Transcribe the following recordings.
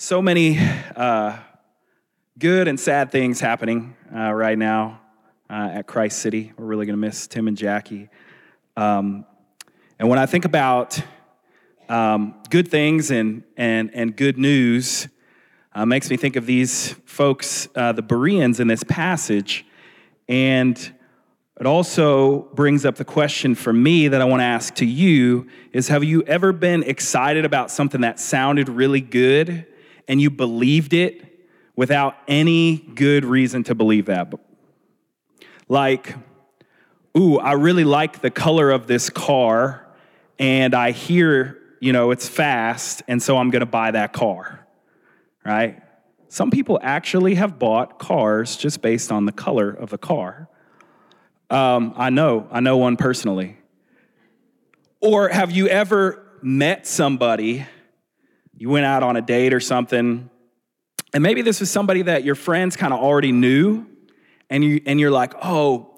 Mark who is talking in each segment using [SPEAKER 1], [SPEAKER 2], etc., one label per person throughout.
[SPEAKER 1] so many uh, good and sad things happening uh, right now uh, at Christ City. We're really going to miss Tim and Jackie. Um, and when I think about um, good things and, and, and good news, uh, makes me think of these folks, uh, the Bereans, in this passage. And it also brings up the question for me that I want to ask to you is have you ever been excited about something that sounded really good and you believed it without any good reason to believe that. Like, ooh, I really like the color of this car, and I hear, you know, it's fast, and so I'm gonna buy that car, right? Some people actually have bought cars just based on the color of the car. Um, I know, I know one personally. Or have you ever met somebody you went out on a date or something, and maybe this was somebody that your friends kind of already knew, and, you, and you're like, oh,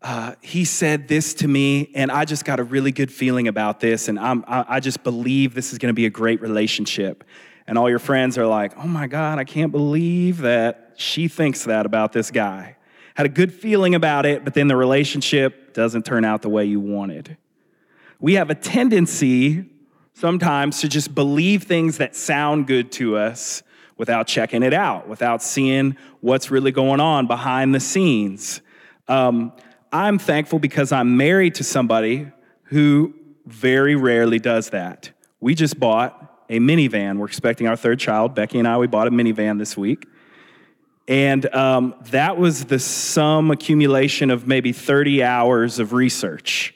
[SPEAKER 1] uh, he said this to me, and I just got a really good feeling about this, and I'm, I, I just believe this is gonna be a great relationship. And all your friends are like, oh my God, I can't believe that she thinks that about this guy. Had a good feeling about it, but then the relationship doesn't turn out the way you wanted. We have a tendency sometimes to just believe things that sound good to us without checking it out, without seeing what's really going on behind the scenes. Um, I'm thankful because I'm married to somebody who very rarely does that. We just bought a minivan. We're expecting our third child. Becky and I, we bought a minivan this week. And um, that was the sum accumulation of maybe 30 hours of research.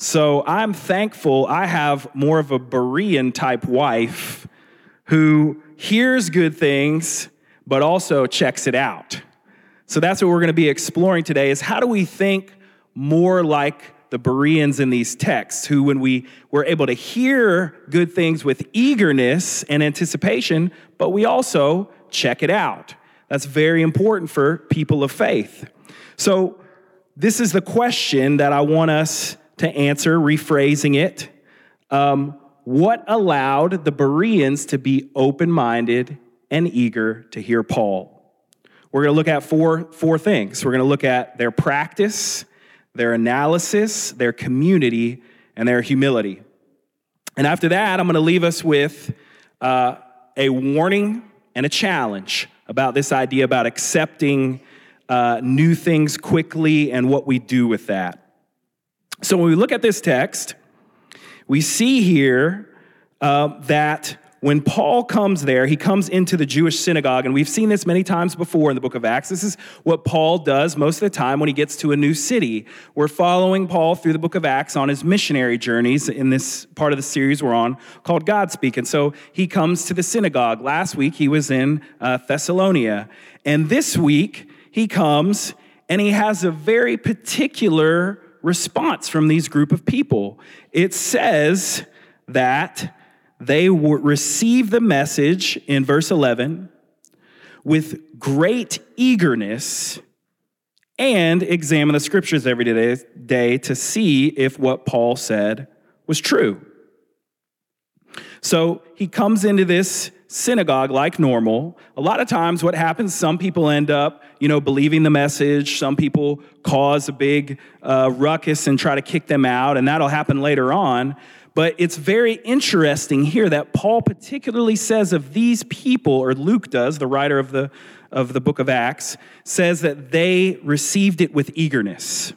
[SPEAKER 1] So I'm thankful I have more of a Berean type wife who hears good things, but also checks it out. So that's what we're going to be exploring today is how do we think more like the Bereans in these texts, who, when we were able to hear good things with eagerness and anticipation, but we also check it out. That's very important for people of faith. So, this is the question that I want us to answer, rephrasing it. Um, what allowed the Bereans to be open minded and eager to hear Paul? We're going to look at four, four things. We're going to look at their practice, their analysis, their community, and their humility. And after that, I'm going to leave us with uh, a warning and a challenge about this idea about accepting uh, new things quickly and what we do with that. So when we look at this text, we see here uh, that when Paul comes there, he comes into the Jewish synagogue, and we've seen this many times before in the book of Acts. This is what Paul does most of the time when he gets to a new city. We're following Paul through the book of Acts on his missionary journeys in this part of the series we're on called Godspeak. And so he comes to the synagogue. Last week, he was in uh, Thessalonica. And this week, he comes and he has a very particular response from these group of people. It says that they receive the message in verse 11 with great eagerness and examine the scriptures every day to see if what Paul said was true. So he comes into this synagogue like normal. A lot of times, what happens, some people end up, you know, believing the message. Some people cause a big uh, ruckus and try to kick them out, and that'll happen later on. But it's very interesting here that Paul particularly says of these people, or Luke does, the writer of the, of the book of Acts, says that they received it with eagerness.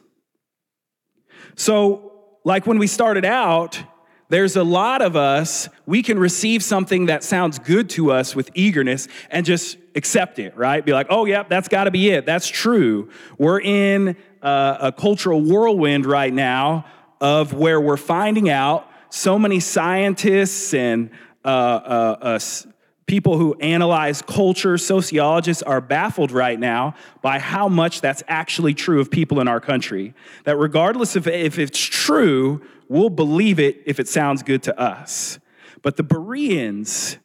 [SPEAKER 1] So, like when we started out, there's a lot of us, we can receive something that sounds good to us with eagerness and just accept it, right? Be like, oh, yeah, that's got to be it. That's true. We're in a, a cultural whirlwind right now of where we're finding out so many scientists and uh, uh, uh, people who analyze culture, sociologists, are baffled right now by how much that's actually true of people in our country. That regardless of if it's true, we'll believe it if it sounds good to us. But the Bereans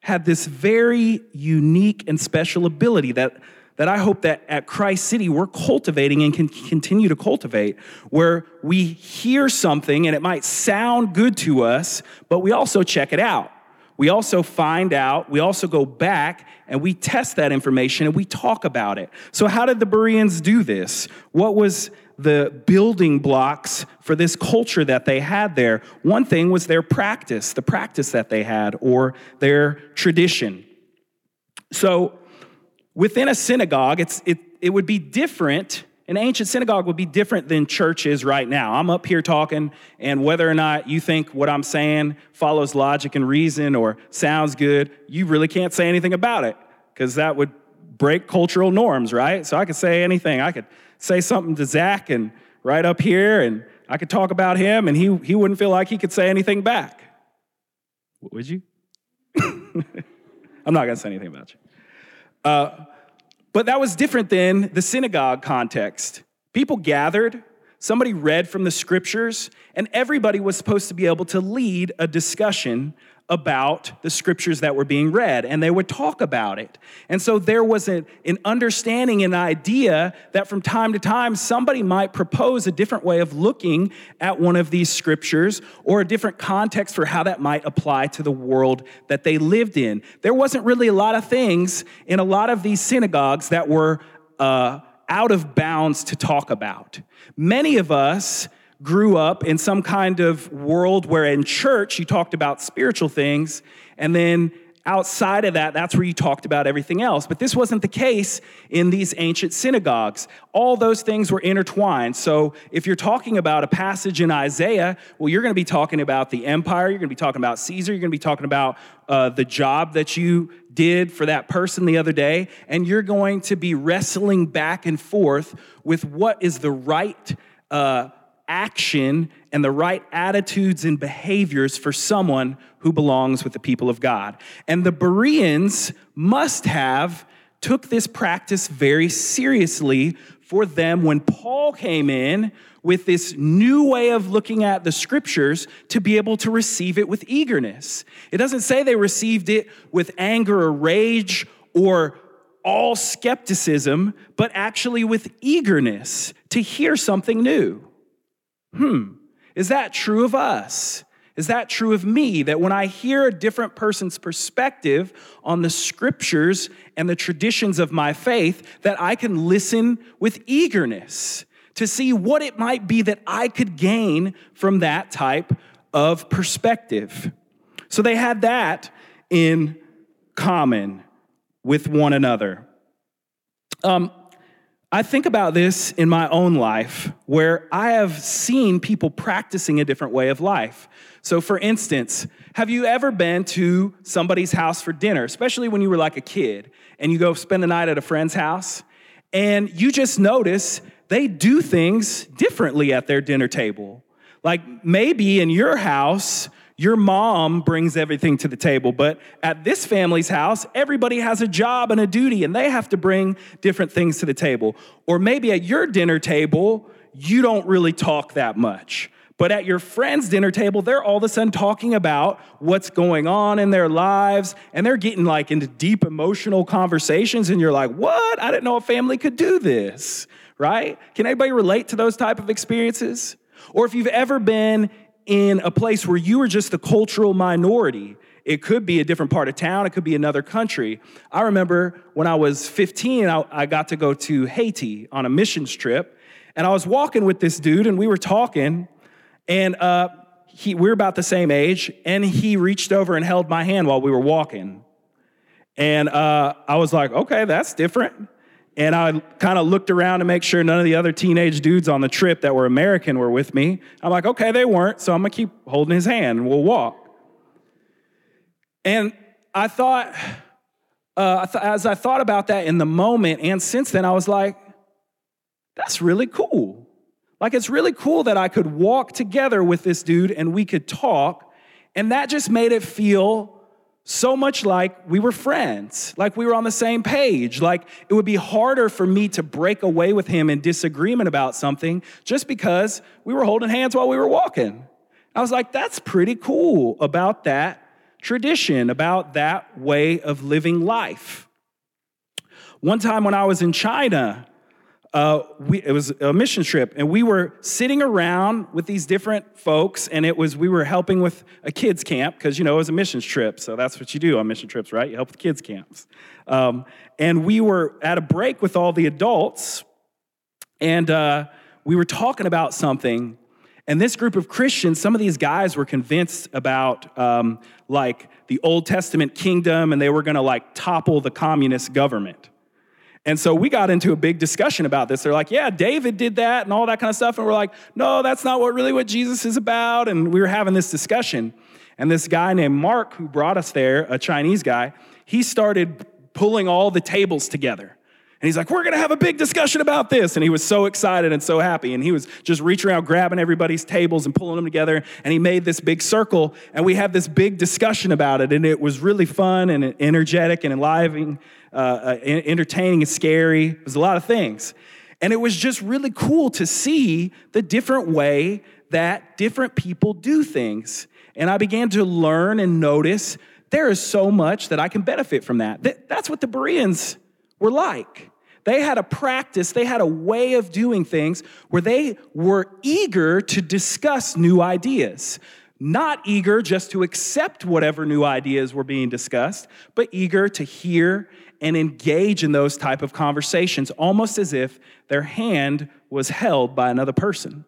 [SPEAKER 1] had this very unique and special ability that, that I hope that at Christ City we're cultivating and can continue to cultivate, where we hear something and it might sound good to us, but we also check it out. We also find out, we also go back and we test that information and we talk about it. So, how did the Bereans do this? What was the building blocks for this culture that they had there? One thing was their practice, the practice that they had, or their tradition. So, within a synagogue, it's, it, it would be different an ancient synagogue would be different than church is right now. I'm up here talking, and whether or not you think what I'm saying follows logic and reason or sounds good, you really can't say anything about it because that would break cultural norms, right? So I could say anything. I could say something to Zach and right up here, and I could talk about him, and he, he wouldn't feel like he could say anything back. Would you? I'm not going to say anything about you. Uh, but that was different than the synagogue context. People gathered, somebody read from the scriptures, and everybody was supposed to be able to lead a discussion about the scriptures that were being read, and they would talk about it. And so there was an, an understanding, an idea that from time to time somebody might propose a different way of looking at one of these scriptures or a different context for how that might apply to the world that they lived in. There wasn't really a lot of things in a lot of these synagogues that were uh, out of bounds to talk about. Many of us grew up in some kind of world where in church you talked about spiritual things, and then outside of that, that's where you talked about everything else. But this wasn't the case in these ancient synagogues. All those things were intertwined. So if you're talking about a passage in Isaiah, well, you're going to be talking about the empire, you're going to be talking about Caesar, you're going to be talking about uh, the job that you did for that person the other day, and you're going to be wrestling back and forth with what is the right. Uh, action and the right attitudes and behaviors for someone who belongs with the people of God. And the Bereans must have took this practice very seriously for them when Paul came in with this new way of looking at the scriptures to be able to receive it with eagerness. It doesn't say they received it with anger or rage or all skepticism, but actually with eagerness to hear something new. Hmm, is that true of us? Is that true of me? That when I hear a different person's perspective on the scriptures and the traditions of my faith, that I can listen with eagerness to see what it might be that I could gain from that type of perspective. So they had that in common with one another. Um, I think about this in my own life where I have seen people practicing a different way of life. So, for instance, have you ever been to somebody's house for dinner, especially when you were like a kid, and you go spend the night at a friend's house, and you just notice they do things differently at their dinner table? Like maybe in your house, your mom brings everything to the table, but at this family's house, everybody has a job and a duty, and they have to bring different things to the table. Or maybe at your dinner table, you don't really talk that much. But at your friend's dinner table, they're all of a sudden talking about what's going on in their lives, and they're getting like into deep emotional conversations, and you're like, what? I didn't know a family could do this, right? Can anybody relate to those type of experiences? Or if you've ever been in a place where you were just the cultural minority. It could be a different part of town, it could be another country. I remember when I was 15, I, I got to go to Haiti on a missions trip, and I was walking with this dude, and we were talking, and uh, he, we were about the same age, and he reached over and held my hand while we were walking. And uh, I was like, okay, that's different. And I kind of looked around to make sure none of the other teenage dudes on the trip that were American were with me. I'm like, okay, they weren't, so I'm gonna keep holding his hand and we'll walk. And I thought, uh, as I thought about that in the moment and since then, I was like, that's really cool. Like, it's really cool that I could walk together with this dude and we could talk. And that just made it feel so much like we were friends, like we were on the same page. Like it would be harder for me to break away with him in disagreement about something just because we were holding hands while we were walking. I was like, that's pretty cool about that tradition, about that way of living life. One time when I was in China, uh, we, it was a mission trip, and we were sitting around with these different folks, and it was we were helping with a kids camp because you know it was a missions trip, so that's what you do on mission trips, right? You help with kids camps. Um, and we were at a break with all the adults, and uh, we were talking about something. And this group of Christians, some of these guys were convinced about um, like the Old Testament kingdom, and they were going to like topple the communist government. And so we got into a big discussion about this. They're like, yeah, David did that and all that kind of stuff. And we're like, no, that's not what really what Jesus is about. And we were having this discussion. And this guy named Mark, who brought us there, a Chinese guy, he started pulling all the tables together. And he's like, We're gonna have a big discussion about this. And he was so excited and so happy. And he was just reaching around, grabbing everybody's tables and pulling them together. And he made this big circle. And we had this big discussion about it. And it was really fun and energetic and enlivening, uh, entertaining and scary. It was a lot of things. And it was just really cool to see the different way that different people do things. And I began to learn and notice there is so much that I can benefit from that. That's what the Bereans were like. They had a practice, they had a way of doing things where they were eager to discuss new ideas. Not eager just to accept whatever new ideas were being discussed, but eager to hear and engage in those type of conversations, almost as if their hand was held by another person.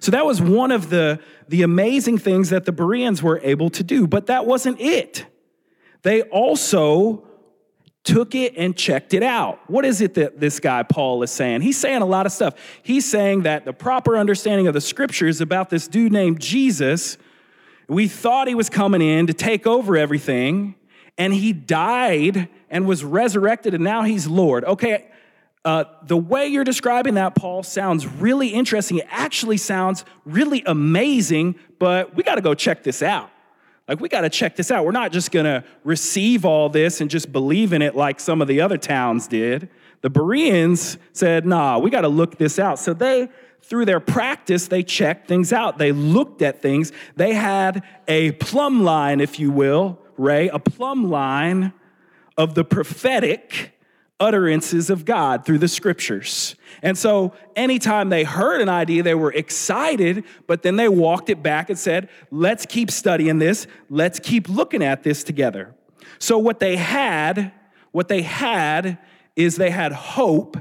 [SPEAKER 1] So that was one of the, the amazing things that the Bereans were able to do, but that wasn't it. They also took it and checked it out. What is it that this guy Paul is saying? He's saying a lot of stuff. He's saying that the proper understanding of the scriptures about this dude named Jesus, we thought he was coming in to take over everything, and he died and was resurrected, and now he's Lord. Okay, uh, the way you're describing that, Paul, sounds really interesting. It actually sounds really amazing, but we got to go check this out. Like, we got to check this out. We're not just going to receive all this and just believe in it like some of the other towns did. The Bereans said, nah, we got to look this out. So they, through their practice, they checked things out. They looked at things. They had a plumb line, if you will, Ray, a plumb line of the prophetic utterances of God through the scriptures. And so, anytime they heard an idea, they were excited, but then they walked it back and said, Let's keep studying this. Let's keep looking at this together. So, what they had, what they had is they had hope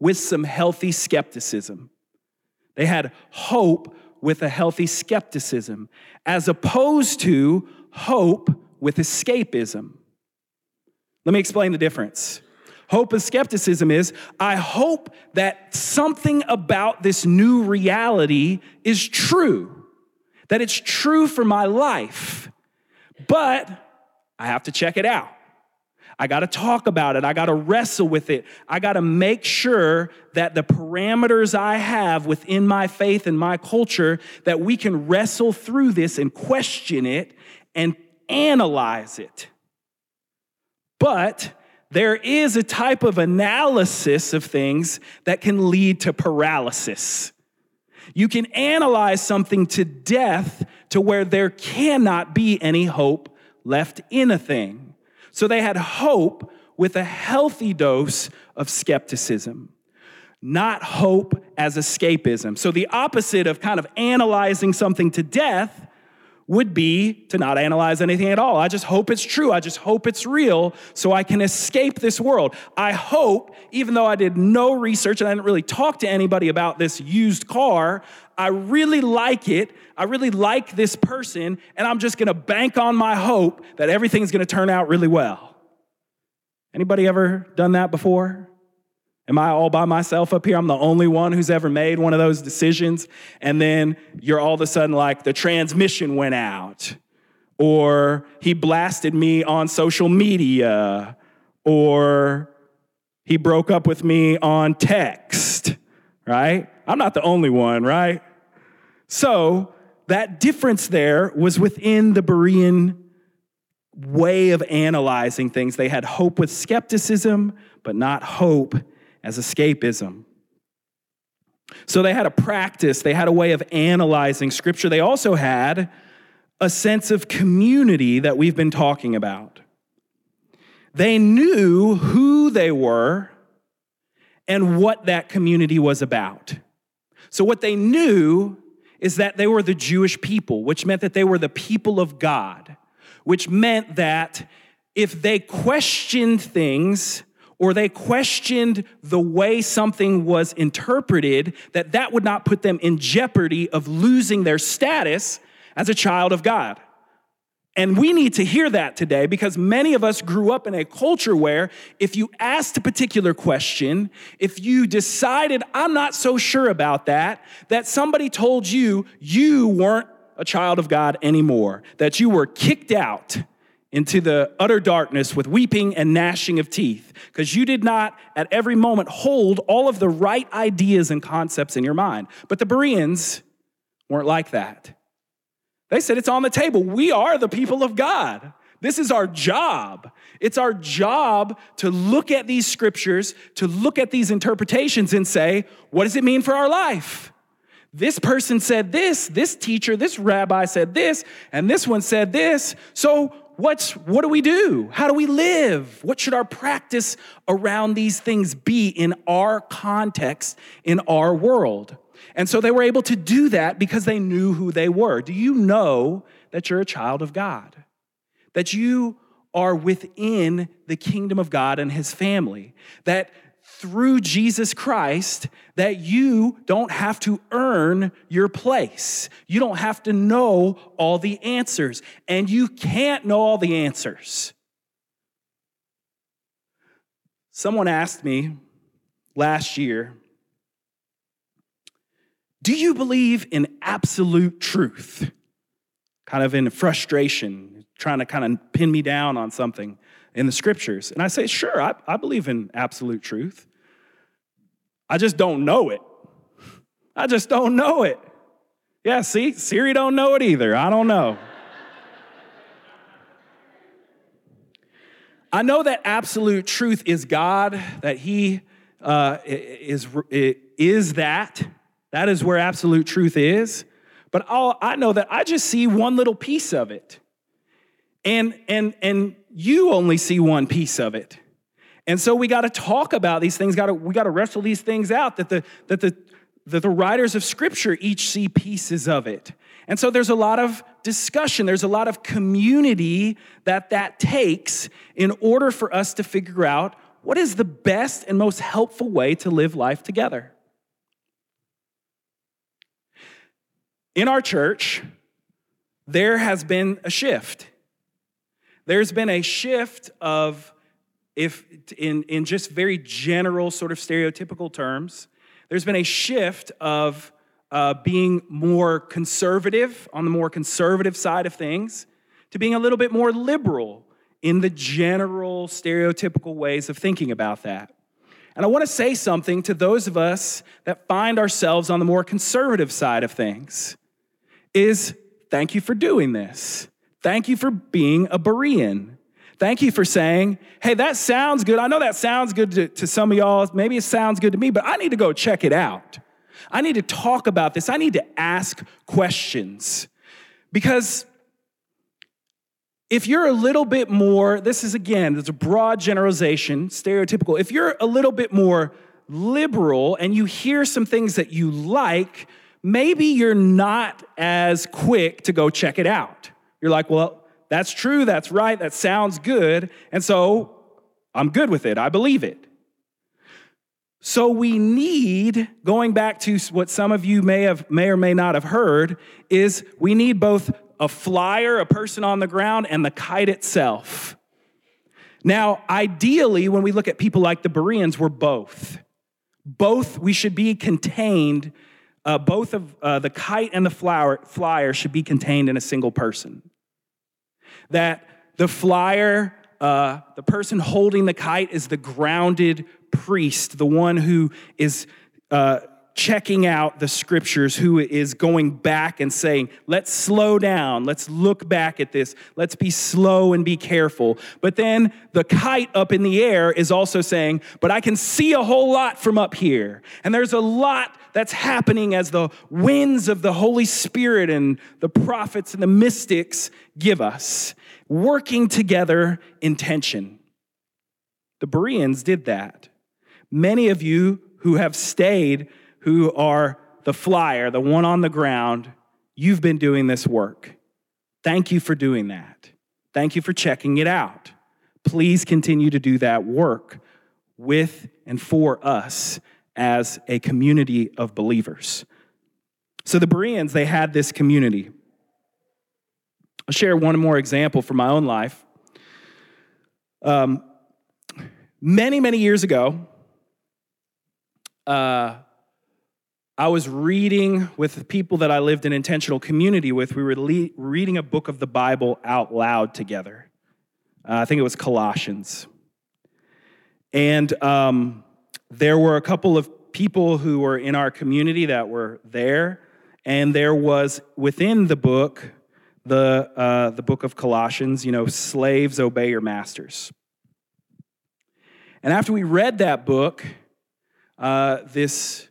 [SPEAKER 1] with some healthy skepticism. They had hope with a healthy skepticism, as opposed to hope with escapism. Let me explain the difference. Hope and skepticism is I hope that something about this new reality is true, that it's true for my life, but I have to check it out. I got to talk about it. I got to wrestle with it. I got to make sure that the parameters I have within my faith and my culture that we can wrestle through this and question it and analyze it. But there is a type of analysis of things that can lead to paralysis. You can analyze something to death to where there cannot be any hope left in a thing. So they had hope with a healthy dose of skepticism, not hope as escapism. So the opposite of kind of analyzing something to death would be to not analyze anything at all. I just hope it's true. I just hope it's real so I can escape this world. I hope, even though I did no research and I didn't really talk to anybody about this used car, I really like it. I really like this person, and I'm just gonna bank on my hope that everything's gonna turn out really well. Anybody ever done that before? Am I all by myself up here? I'm the only one who's ever made one of those decisions. And then you're all of a sudden like, the transmission went out, or he blasted me on social media, or he broke up with me on text, right? I'm not the only one, right? So that difference there was within the Berean way of analyzing things. They had hope with skepticism, but not hope as escapism. So they had a practice, they had a way of analyzing scripture. They also had a sense of community that we've been talking about. They knew who they were and what that community was about. So, what they knew is that they were the Jewish people, which meant that they were the people of God, which meant that if they questioned things, or they questioned the way something was interpreted, that that would not put them in jeopardy of losing their status as a child of God. And we need to hear that today because many of us grew up in a culture where if you asked a particular question, if you decided, I'm not so sure about that, that somebody told you you weren't a child of God anymore, that you were kicked out into the utter darkness with weeping and gnashing of teeth because you did not at every moment hold all of the right ideas and concepts in your mind. But the Bereans weren't like that. They said it's on the table. We are the people of God. This is our job. It's our job to look at these scriptures, to look at these interpretations and say, what does it mean for our life? This person said this, this teacher, this rabbi said this, and this one said this. So, what's what do we do? How do we live? What should our practice around these things be in our context, in our world? And so they were able to do that because they knew who they were. Do you know that you're a child of God? That you are within the kingdom of God and his family? That through Jesus Christ that you don't have to earn your place. You don't have to know all the answers, and you can't know all the answers. Someone asked me last year, Do you believe in absolute truth? Kind of in frustration, trying to kind of pin me down on something in the scriptures? And I say, Sure, I, I believe in absolute truth. I just don't know it. I just don't know it. Yeah, see, Siri don't know it either. I don't know. I know that absolute truth is God, that He uh, is, is that. That is where absolute truth is. But all, I know that I just see one little piece of it. And, and, and you only see one piece of it. And so we got to talk about these things, gotta, we got to wrestle these things out that the, that, the, that the writers of Scripture each see pieces of it. And so there's a lot of discussion, there's a lot of community that that takes in order for us to figure out what is the best and most helpful way to live life together. In our church, there has been a shift. There's been a shift of, if in, in just very general, sort of stereotypical terms, there's been a shift of uh, being more conservative, on the more conservative side of things, to being a little bit more liberal in the general, stereotypical ways of thinking about that. And I want to say something to those of us that find ourselves on the more conservative side of things is thank you for doing this. Thank you for being a Berean. Thank you for saying, hey, that sounds good. I know that sounds good to, to some of y'all. Maybe it sounds good to me, but I need to go check it out. I need to talk about this. I need to ask questions. Because if you're a little bit more, this is again, there's a broad generalization, stereotypical. If you're a little bit more liberal and you hear some things that you like, maybe you're not as quick to go check it out. You're like, well, that's true, that's right, that sounds good, and so I'm good with it, I believe it. So we need, going back to what some of you may have may or may not have heard, is we need both a flyer, a person on the ground, and the kite itself. Now, ideally, when we look at people like the Bereans, we're both. Both we should be contained, uh, both of uh, the kite and the flower, flyer should be contained in a single person that the flyer, uh, the person holding the kite, is the grounded priest, the one who is uh, checking out the scriptures, who is going back and saying, let's slow down, let's look back at this, let's be slow and be careful. But then the kite up in the air is also saying, but I can see a whole lot from up here. And there's a lot that's happening as the winds of the Holy Spirit and the prophets and the mystics give us, working together in tension. The Bereans did that. many of you who have stayed, who are the flyer, the one on the ground, you've been doing this work. Thank you for doing that. Thank you for checking it out. Please continue to do that work with and for us as a community of believers. So the Bereans, they had this community. I'll share one more example from my own life. Um, many, many years ago, uh, I was reading with people that I lived in intentional community with. We were le- reading a book of the Bible out loud together. Uh, I think it was Colossians. And um, there were a couple of people who were in our community that were there. And there was within the book, the, uh, the book of Colossians, you know, slaves obey your masters. And after we read that book, uh, this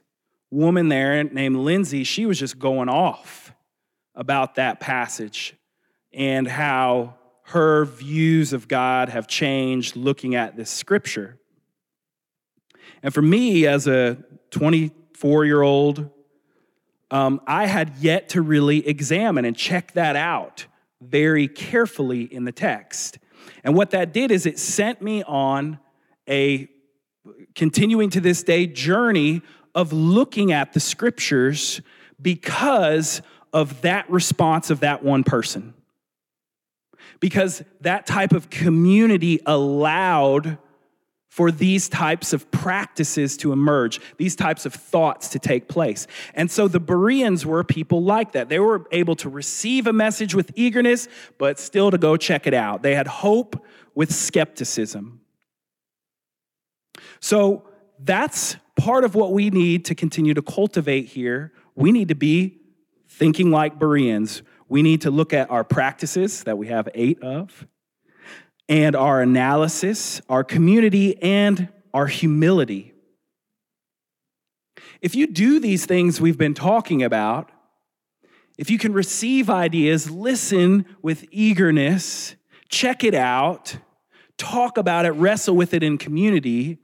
[SPEAKER 1] woman there named Lindsay, she was just going off about that passage and how her views of God have changed looking at this scripture. And for me, as a 24 year old, um, I had yet to really examine and check that out very carefully in the text. And what that did is it sent me on a continuing to this day journey of looking at the scriptures because of that response of that one person. Because that type of community allowed for these types of practices to emerge, these types of thoughts to take place. And so the Bereans were people like that. They were able to receive a message with eagerness, but still to go check it out. They had hope with skepticism. So that's part of what we need to continue to cultivate here. We need to be thinking like Bereans. We need to look at our practices that we have eight of, and our analysis, our community, and our humility. If you do these things we've been talking about, if you can receive ideas, listen with eagerness, check it out, talk about it, wrestle with it in community,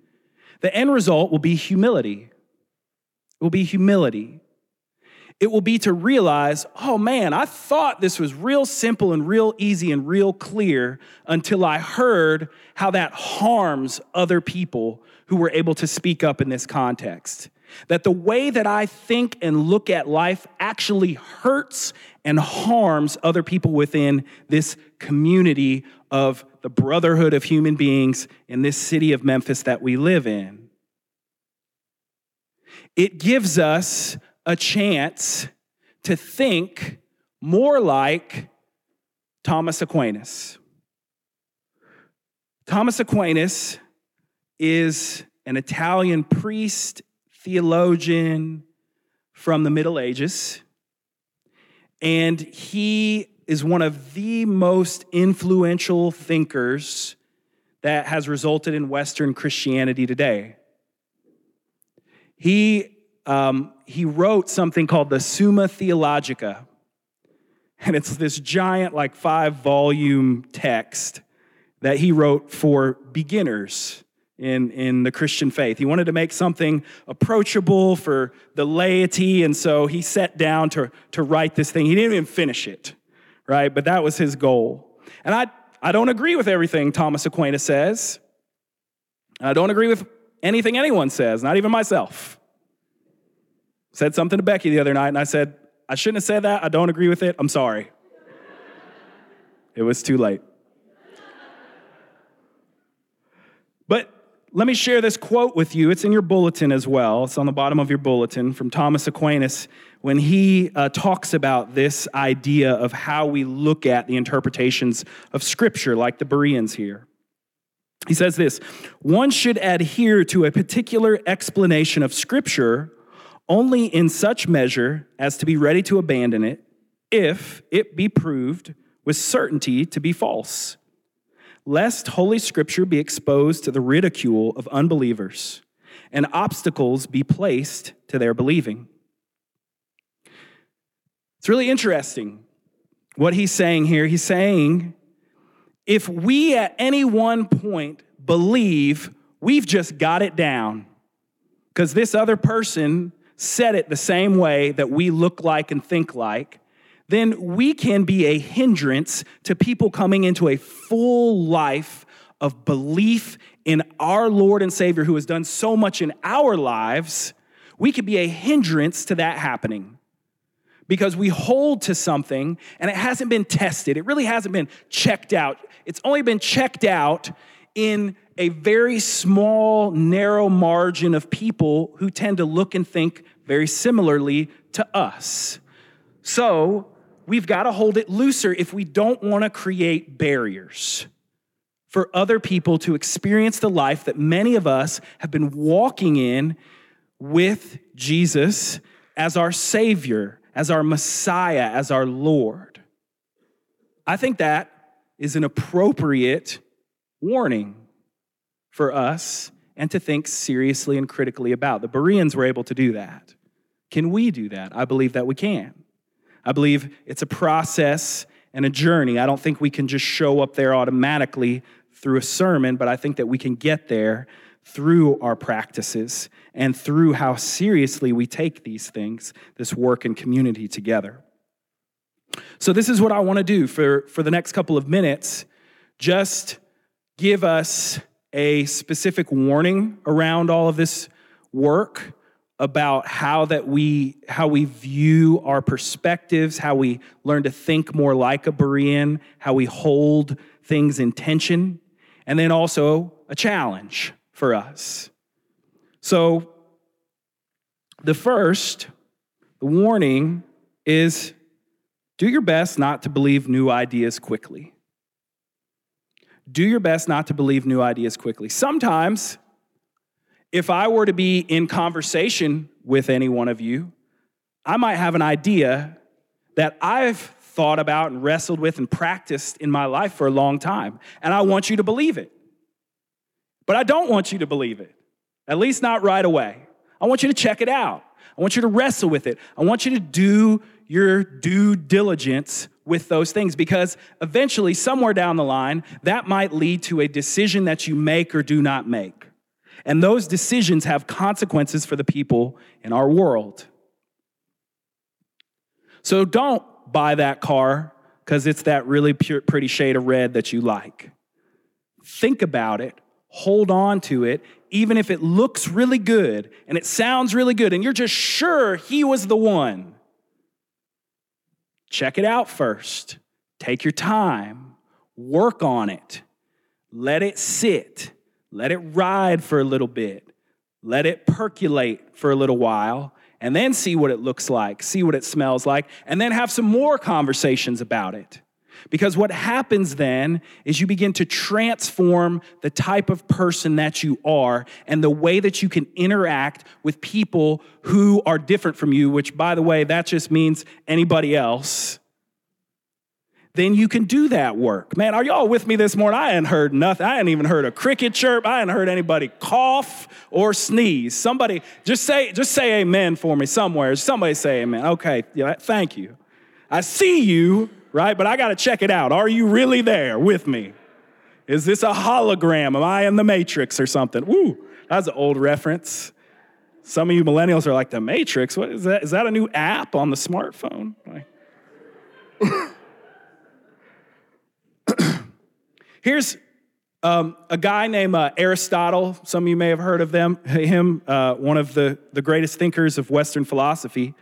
[SPEAKER 1] the end result will be humility. It will be humility. It will be to realize, oh man, I thought this was real simple and real easy and real clear until I heard how that harms other people who were able to speak up in this context. That the way that I think and look at life actually hurts and harms other people within this community of the brotherhood of human beings in this city of Memphis that we live in. It gives us a chance to think more like Thomas Aquinas. Thomas Aquinas is an Italian priest, theologian from the Middle Ages, and he is one of the most influential thinkers that has resulted in Western Christianity today. He um, he wrote something called the Summa Theologica. And it's this giant, like five volume text that he wrote for beginners in, in the Christian faith. He wanted to make something approachable for the laity, and so he sat down to, to write this thing. He didn't even finish it, right? But that was his goal. And I, I don't agree with everything Thomas Aquinas says. I don't agree with anything anyone says, not even myself. Said something to Becky the other night, and I said, I shouldn't have said that. I don't agree with it. I'm sorry. it was too late. But let me share this quote with you. It's in your bulletin as well. It's on the bottom of your bulletin from Thomas Aquinas when he uh, talks about this idea of how we look at the interpretations of Scripture, like the Bereans here. He says this One should adhere to a particular explanation of Scripture only in such measure as to be ready to abandon it if it be proved with certainty to be false, lest Holy Scripture be exposed to the ridicule of unbelievers and obstacles be placed to their believing. It's really interesting what he's saying here. He's saying, if we at any one point believe we've just got it down, because this other person said it the same way that we look like and think like, then we can be a hindrance to people coming into a full life of belief in our Lord and Savior who has done so much in our lives. We could be a hindrance to that happening because we hold to something and it hasn't been tested. It really hasn't been checked out. It's only been checked out in a very small, narrow margin of people who tend to look and think very similarly to us. So we've got to hold it looser if we don't want to create barriers for other people to experience the life that many of us have been walking in with Jesus as our Savior, as our Messiah, as our Lord. I think that is an appropriate warning for us and to think seriously and critically about. The Bereans were able to do that. Can we do that? I believe that we can. I believe it's a process and a journey. I don't think we can just show up there automatically through a sermon, but I think that we can get there through our practices and through how seriously we take these things, this work and community together. So, this is what I want to do for, for the next couple of minutes. Just give us a specific warning around all of this work about how that we how we view our perspectives how we learn to think more like a berean how we hold things in tension and then also a challenge for us so the first the warning is do your best not to believe new ideas quickly do your best not to believe new ideas quickly. Sometimes, if I were to be in conversation with any one of you, I might have an idea that I've thought about and wrestled with and practiced in my life for a long time, and I want you to believe it. But I don't want you to believe it, at least not right away. I want you to check it out. I want you to wrestle with it. I want you to do your due diligence with those things because eventually, somewhere down the line, that might lead to a decision that you make or do not make. And those decisions have consequences for the people in our world. So don't buy that car because it's that really pure, pretty shade of red that you like. Think about it, hold on to it, even if it looks really good and it sounds really good, and you're just sure he was the one Check it out first. Take your time, work on it, let it sit, let it ride for a little bit, let it percolate for a little while, and then see what it looks like, see what it smells like, and then have some more conversations about it. Because what happens then is you begin to transform the type of person that you are and the way that you can interact with people who are different from you, which, by the way, that just means anybody else. Then you can do that work. Man, are y'all with me this morning? I hadn't heard nothing. I hadn't even heard a cricket chirp. I hadn't heard anybody cough or sneeze. Somebody just say, just say amen for me somewhere. Somebody say amen. Okay, yeah, thank you. I see you right? But I got to check it out. Are you really there with me? Is this a hologram? Am I in the Matrix or something? Woo, that's an old reference. Some of you millennials are like, the Matrix? What is that? Is that a new app on the smartphone? Here's um, a guy named uh, Aristotle. Some of you may have heard of them, him, uh, one of the, the greatest thinkers of Western philosophy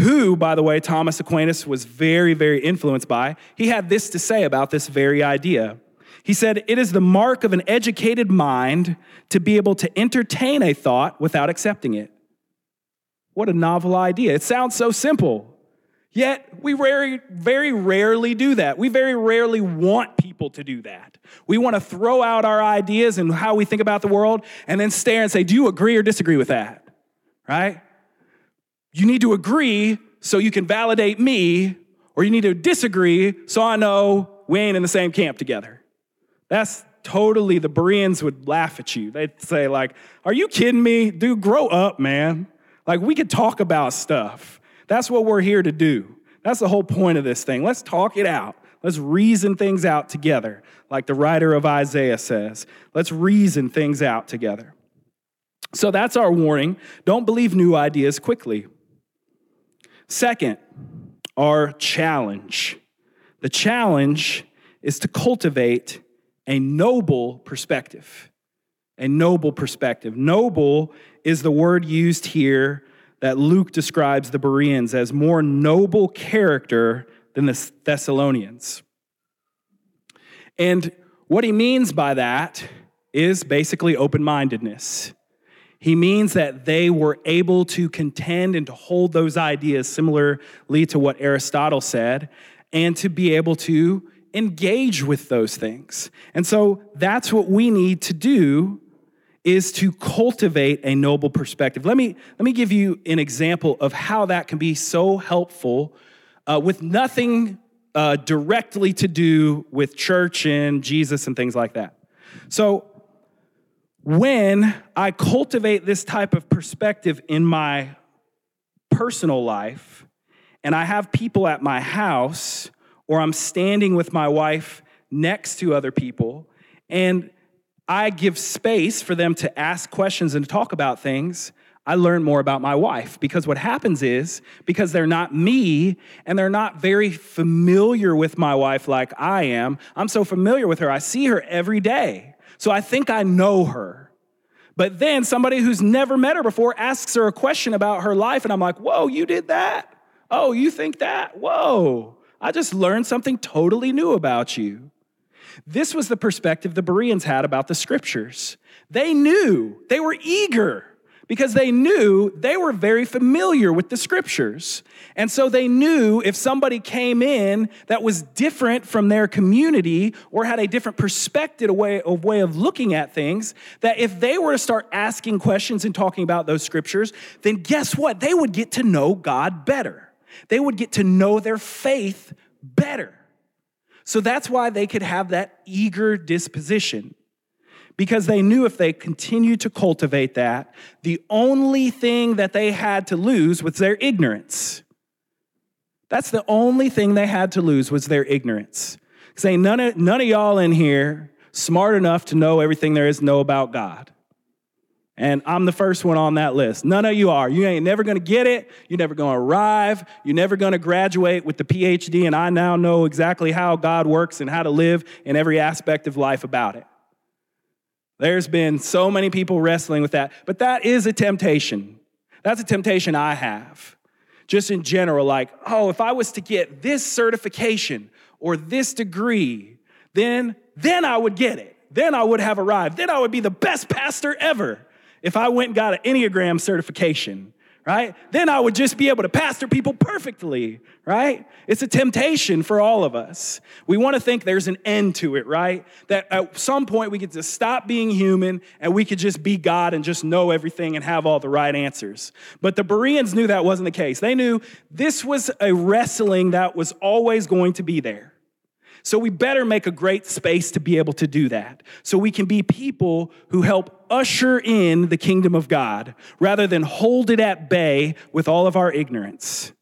[SPEAKER 1] who, by the way, Thomas Aquinas was very, very influenced by, he had this to say about this very idea. He said, It is the mark of an educated mind to be able to entertain a thought without accepting it. What a novel idea. It sounds so simple. Yet we very, very rarely do that. We very rarely want people to do that. We want to throw out our ideas and how we think about the world and then stare and say, Do you agree or disagree with that? Right? You need to agree so you can validate me, or you need to disagree so I know we ain't in the same camp together. That's totally, the Bereans would laugh at you. They'd say, like, are you kidding me? Dude, grow up, man. Like, we could talk about stuff. That's what we're here to do. That's the whole point of this thing. Let's talk it out. Let's reason things out together, like the writer of Isaiah says. Let's reason things out together. So that's our warning. Don't believe new ideas quickly. Second, our challenge. The challenge is to cultivate a noble perspective. A noble perspective. Noble is the word used here that Luke describes the Bereans as more noble character than the Thessalonians. And what he means by that is basically open mindedness. He means that they were able to contend and to hold those ideas similarly to what Aristotle said, and to be able to engage with those things. And so that's what we need to do is to cultivate a noble perspective. Let me, let me give you an example of how that can be so helpful uh, with nothing uh, directly to do with church and Jesus and things like that. So, when I cultivate this type of perspective in my personal life, and I have people at my house, or I'm standing with my wife next to other people, and I give space for them to ask questions and to talk about things, I learn more about my wife. Because what happens is, because they're not me and they're not very familiar with my wife like I am, I'm so familiar with her, I see her every day. So I think I know her. But then somebody who's never met her before asks her a question about her life, and I'm like, whoa, you did that? Oh, you think that? Whoa, I just learned something totally new about you. This was the perspective the Bereans had about the scriptures. They knew, they were eager because they knew they were very familiar with the scriptures. And so they knew if somebody came in that was different from their community or had a different perspective, a way, a way of looking at things, that if they were to start asking questions and talking about those scriptures, then guess what? They would get to know God better. They would get to know their faith better. So that's why they could have that eager disposition. Because they knew if they continued to cultivate that, the only thing that they had to lose was their ignorance. That's the only thing they had to lose was their ignorance. Saying none of, none of y'all in here smart enough to know everything there is to know about God. And I'm the first one on that list. None of you are. You ain't never gonna get it. You're never gonna arrive. You're never gonna graduate with the PhD, and I now know exactly how God works and how to live in every aspect of life about it. There's been so many people wrestling with that, but that is a temptation. That's a temptation I have. Just in general, like, oh, if I was to get this certification or this degree, then then I would get it. Then I would have arrived. Then I would be the best pastor ever if I went and got an Enneagram certification, right? Then I would just be able to pastor people perfectly, right? It's a temptation for all of us. We want to think there's an end to it, right? That at some point we get to stop being human and we could just be God and just know everything and have all the right answers. But the Bereans knew that wasn't the case. They knew this was a wrestling that was always going to be there. So we better make a great space to be able to do that. So we can be people who help usher in the kingdom of God rather than hold it at bay with all of our ignorance.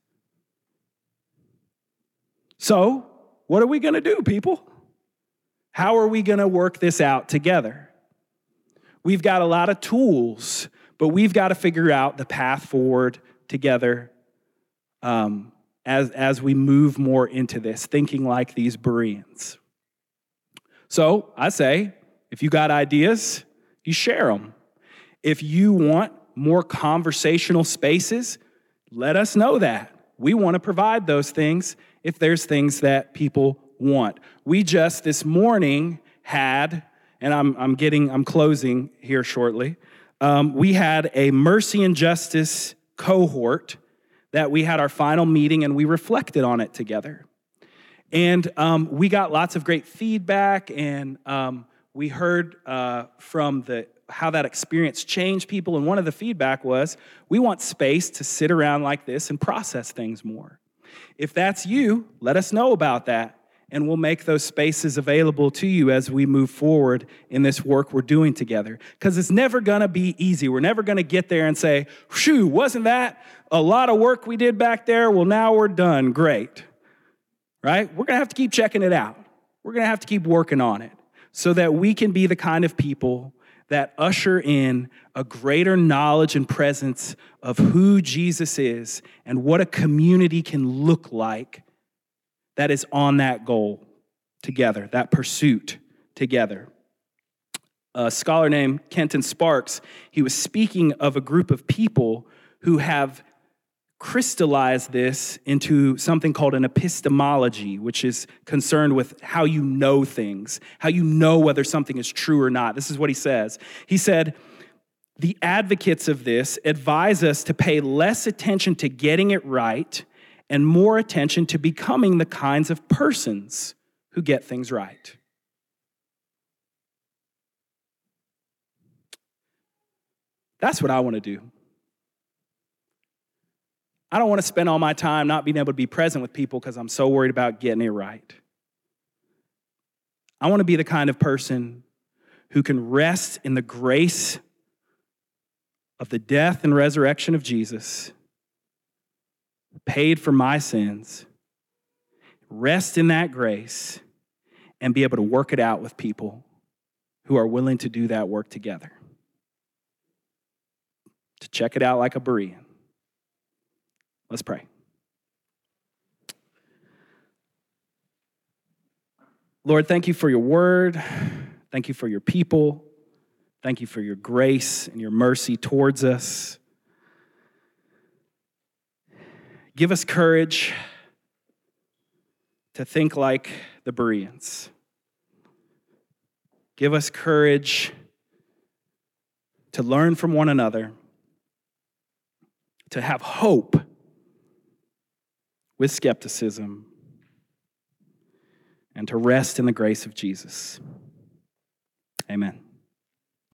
[SPEAKER 1] So, what are we going to do, people? How are we going to work this out together? We've got a lot of tools, but we've got to figure out the path forward together um, as, as we move more into this, thinking like these Bereans. So I say, if you got ideas, you share them. If you want more conversational spaces, let us know that. We want to provide those things if there's things that people want. We just this morning had, and I'm, I'm getting, I'm closing here shortly. Um, we had a mercy and justice cohort that we had our final meeting and we reflected on it together. And um, we got lots of great feedback, and um, we heard uh, from the how that experience changed people. And one of the feedback was, we want space to sit around like this and process things more. If that's you, let us know about that, and we'll make those spaces available to you as we move forward in this work we're doing together. Because it's never gonna be easy. We're never gonna get there and say, "Shoo, wasn't that a lot of work we did back there. Well, now we're done. Great. Right? We're to have to keep checking it out. We're to have to keep working on it so that we can be the kind of people that usher in a greater knowledge and presence of who Jesus is and what a community can look like that is on that goal together, that pursuit together. A scholar named Kenton Sparks, he was speaking of a group of people who have crystallized this into something called an epistemology, which is concerned with how you know things, how you know whether something is true or not. This is what he says. He said, The advocates of this advise us to pay less attention to getting it right and more attention to becoming the kinds of persons who get things right. That's what I want to do. I don't want to spend all my time not being able to be present with people because I'm so worried about getting it right. I want to be the kind of person who can rest in the grace of the death and resurrection of Jesus, paid for my sins, rest in that grace, and be able to work it out with people who are willing to do that work together. To check it out like a Berean. Let's pray. Lord, thank you for your word. Thank you for your people. Thank you for your grace and your mercy towards us. Give us courage to think like the Bereans. Give us courage to learn from one another, to have hope with skepticism and to rest in the grace of Jesus. Amen.